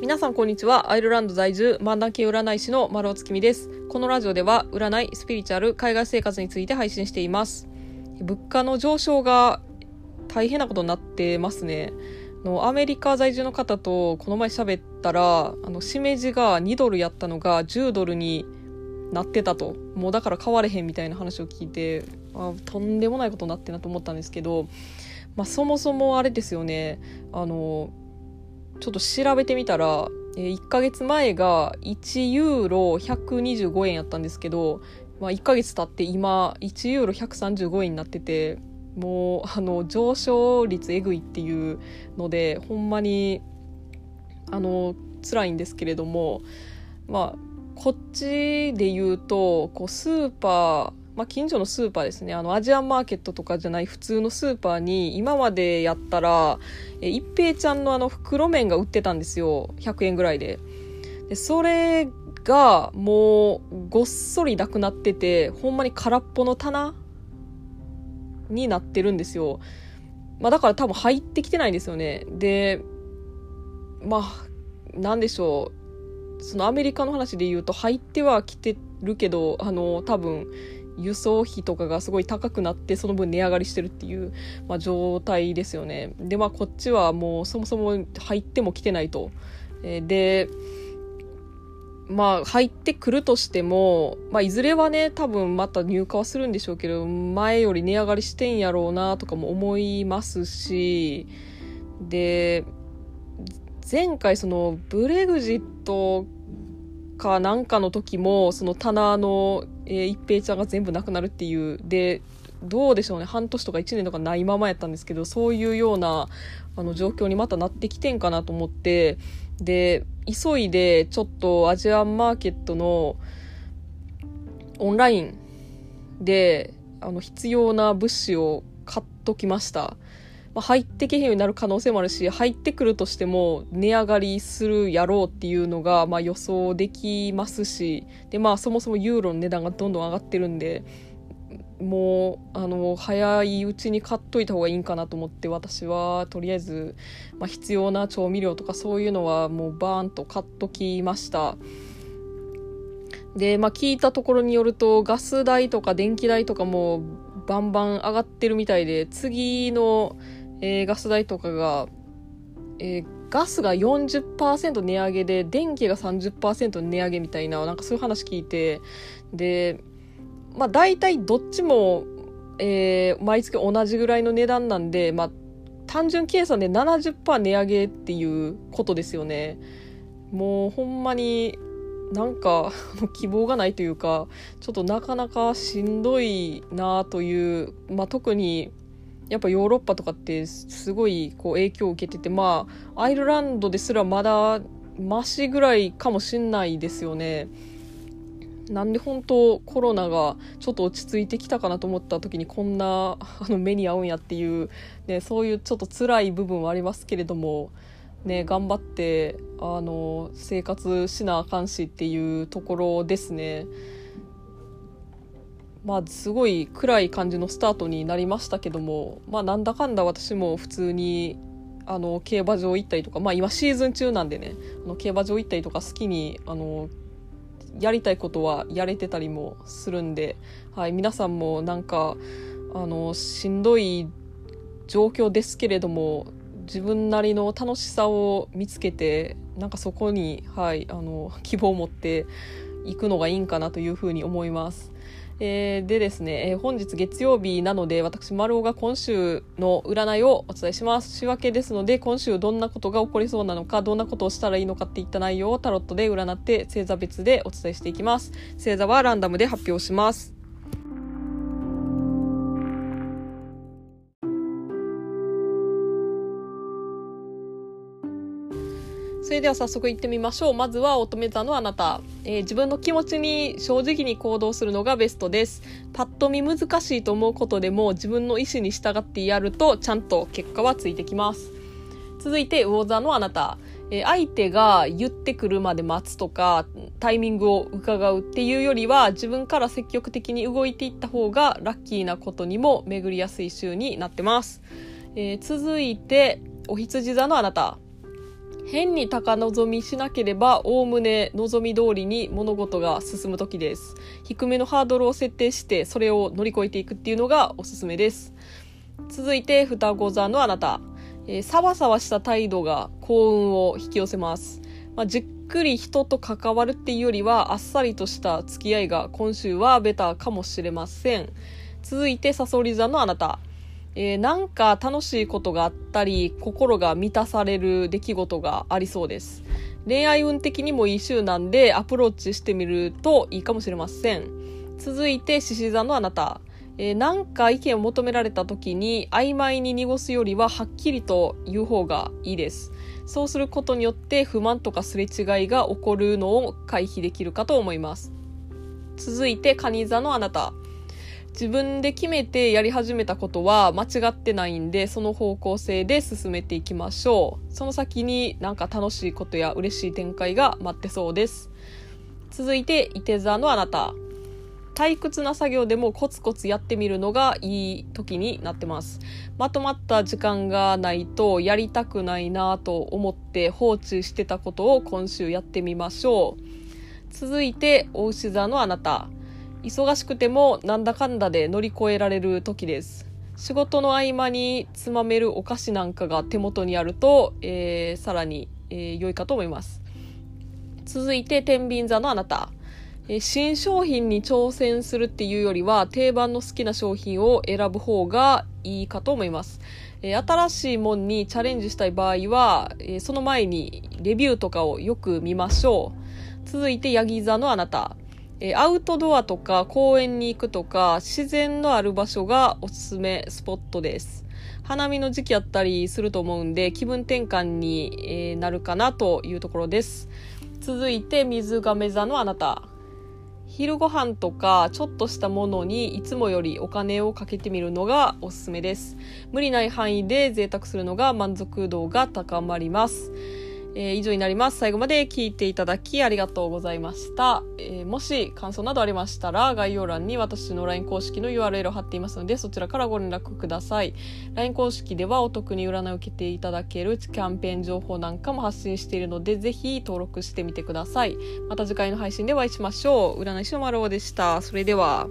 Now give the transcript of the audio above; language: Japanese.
皆さんこんにちは。アイルランド在住漫談系占い師の丸尾月美です。このラジオでは占いスピリチュアル海外生活について配信しています。物価の上昇が大変なことになってますね。のアメリカ在住の方とこの前喋ったらあのしめじが2ドルやったのが10ドルになってたと。もうだから買われへんみたいな話を聞いてあとんでもないことになってなと思ったんですけど、まあ、そもそもあれですよね。あのちょっと調べてみたら、えー、1ヶ月前が1ユーロ125円やったんですけど、まあ、1ヶ月経って今1ユーロ135円になっててもうあの上昇率えぐいっていうのでほんまにあの辛いんですけれどもまあこっちで言うとこうスーパーまあ、近所のスーパーですね。あのアジアンマーケットとかじゃない普通のスーパーに今までやったら一平ちゃんのあの袋麺が売ってたんですよ。100円ぐらいで。でそれがもうごっそりなくなっててほんまに空っぽの棚になってるんですよ、まあ、だから多分入ってきてないんですよね。でまあなんでしょう。そのアメリカの話で言うと入ってはきてるけどあの多分輸送費とかがすごい高くなってその分値上がりしてるっていう、まあ、状態ですよね。でまあこっちはもうそもそも入っても来てないと、えー、でまあ入ってくるとしても、まあ、いずれはね多分また入荷はするんでしょうけど前より値上がりしてんやろうなとかも思いますしで前回そのブレグジットかなんかの時もその棚の、えー、一平ちゃんが全部なくなるっていうでどうでしょうね半年とか1年とかないままやったんですけどそういうようなあの状況にまたなってきてんかなと思ってで急いでちょっとアジアンマーケットのオンラインであの必要な物資を買っときました。まあ、入ってけへんようになる可能性もあるし入ってくるとしても値上がりするやろうっていうのがまあ予想できますしで、まあ、そもそもユーロの値段がどんどん上がってるんでもうあの早いうちに買っといた方がいいんかなと思って私はとりあえず、まあ、必要な調味料とかそういうのはもうバーンと買っときました。で、まあ、聞いたところによるとガス代とか電気代とかもバンバン上がってるみたいで次のえー、ガス代とかが、えー、ガスが40%値上げで電気が30%値上げみたいななんかそういう話聞いてでまあ大体どっちも、えー、毎月同じぐらいの値段なんでまあ単純計算で70%値上げっていうことですよね。もうほんまになんか 希望がないというかちょっとなかなかしんどいなという、まあ、特にやっぱヨーロッパとかってすごいこう影響を受けててまあアイルランドですらまだマシぐらいかもしんないですよね。なんで本当コロナがちょっと落ち着いてきたかなと思った時にこんなあの目に合うんやっていう、ね、そういうちょっと辛い部分はありますけれども、ね、頑張ってあの生活しなあかんしっていうところですね。まあすごい暗い感じのスタートになりましたけどもまあなんだかんだ私も普通にあの競馬場行ったりとかまあ今シーズン中なんでねあの競馬場行ったりとか好きにあのやりたいことはやれてたりもするんで、はい、皆さんもなんかあのしんどい状況ですけれども自分なりの楽しさを見つけてなんかそこに、はい、あの希望を持って行くのがいいんかなというふうに思います。えー、でですね、えー、本日月曜日なので、私、丸尾が今週の占いをお伝えします。仕分けですので、今週どんなことが起こりそうなのか、どんなことをしたらいいのかっていった内容をタロットで占って、星座別でお伝えしていきます。星座はランダムで発表します。では早速行ってみましょう。まずは乙女座のあなた。えー、自分の気持ちに正直に行動するのがベストです。パッと見難しいと思うことでも自分の意思に従ってやるとちゃんと結果はついてきます。続いて魚座のあなた。え、相手が言ってくるまで待つとかタイミングを伺うっていうよりは自分から積極的に動いていった方がラッキーなことにも巡りやすい週になってます。えー、続いてお羊座のあなた。変に高望みしなければ、おおむね望み通りに物事が進む時です。低めのハードルを設定して、それを乗り越えていくっていうのがおすすめです。続いて、双子座のあなた。えー、サバサバした態度が幸運を引き寄せます。まあ、じっくり人と関わるっていうよりは、あっさりとした付き合いが今週はベターかもしれません。続いて、サソリ座のあなた。えー、なんか楽しいことがあったり、心が満たされる出来事がありそうです。恋愛運的にもいい週なんで、アプローチしてみるといいかもしれません。続いて、獅子座のあなた。えー、なんか意見を求められた時に曖昧に濁すよりははっきりと言う方がいいです。そうすることによって不満とかすれ違いが起こるのを回避できるかと思います。続いて、蟹座のあなた。自分で決めてやり始めたことは間違ってないんで、その方向性で進めていきましょう。その先になんか楽しいことや嬉しい展開が待ってそうです。続いて、いて座のあなた。退屈な作業でもコツコツやってみるのがいい時になってます。まとまった時間がないとやりたくないなと思って放置してたことを今週やってみましょう。続いて、お牛座のあなた。忙しくてもなんだかんだで乗り越えられる時です。仕事の合間につまめるお菓子なんかが手元にあると、えー、さらに、えー、良いかと思います。続いて、天秤座のあなた。え新商品に挑戦するっていうよりは定番の好きな商品を選ぶ方がいいかと思います。え新しいもんにチャレンジしたい場合は、えその前にレビューとかをよく見ましょう。続いて、ヤギ座のあなた。えアウトドアとか公園に行くとか自然のある場所がおすすめスポットです。花見の時期やったりすると思うんで気分転換に、えなるかなというところです。続いて水亀座のあなた。昼ご飯とかちょっとしたものにいつもよりお金をかけてみるのがおすすめです。無理ない範囲で贅沢するのが満足度が高まります。えー、以上になります。最後まで聞いていただきありがとうございました。えー、もし感想などありましたら、概要欄に私の LINE 公式の URL を貼っていますので、そちらからご連絡ください。LINE 公式ではお得に占いを受けていただけるキャンペーン情報なんかも発信しているので、ぜひ登録してみてください。また次回の配信でお会いしましょう。占い師の丸尾でした。それでは。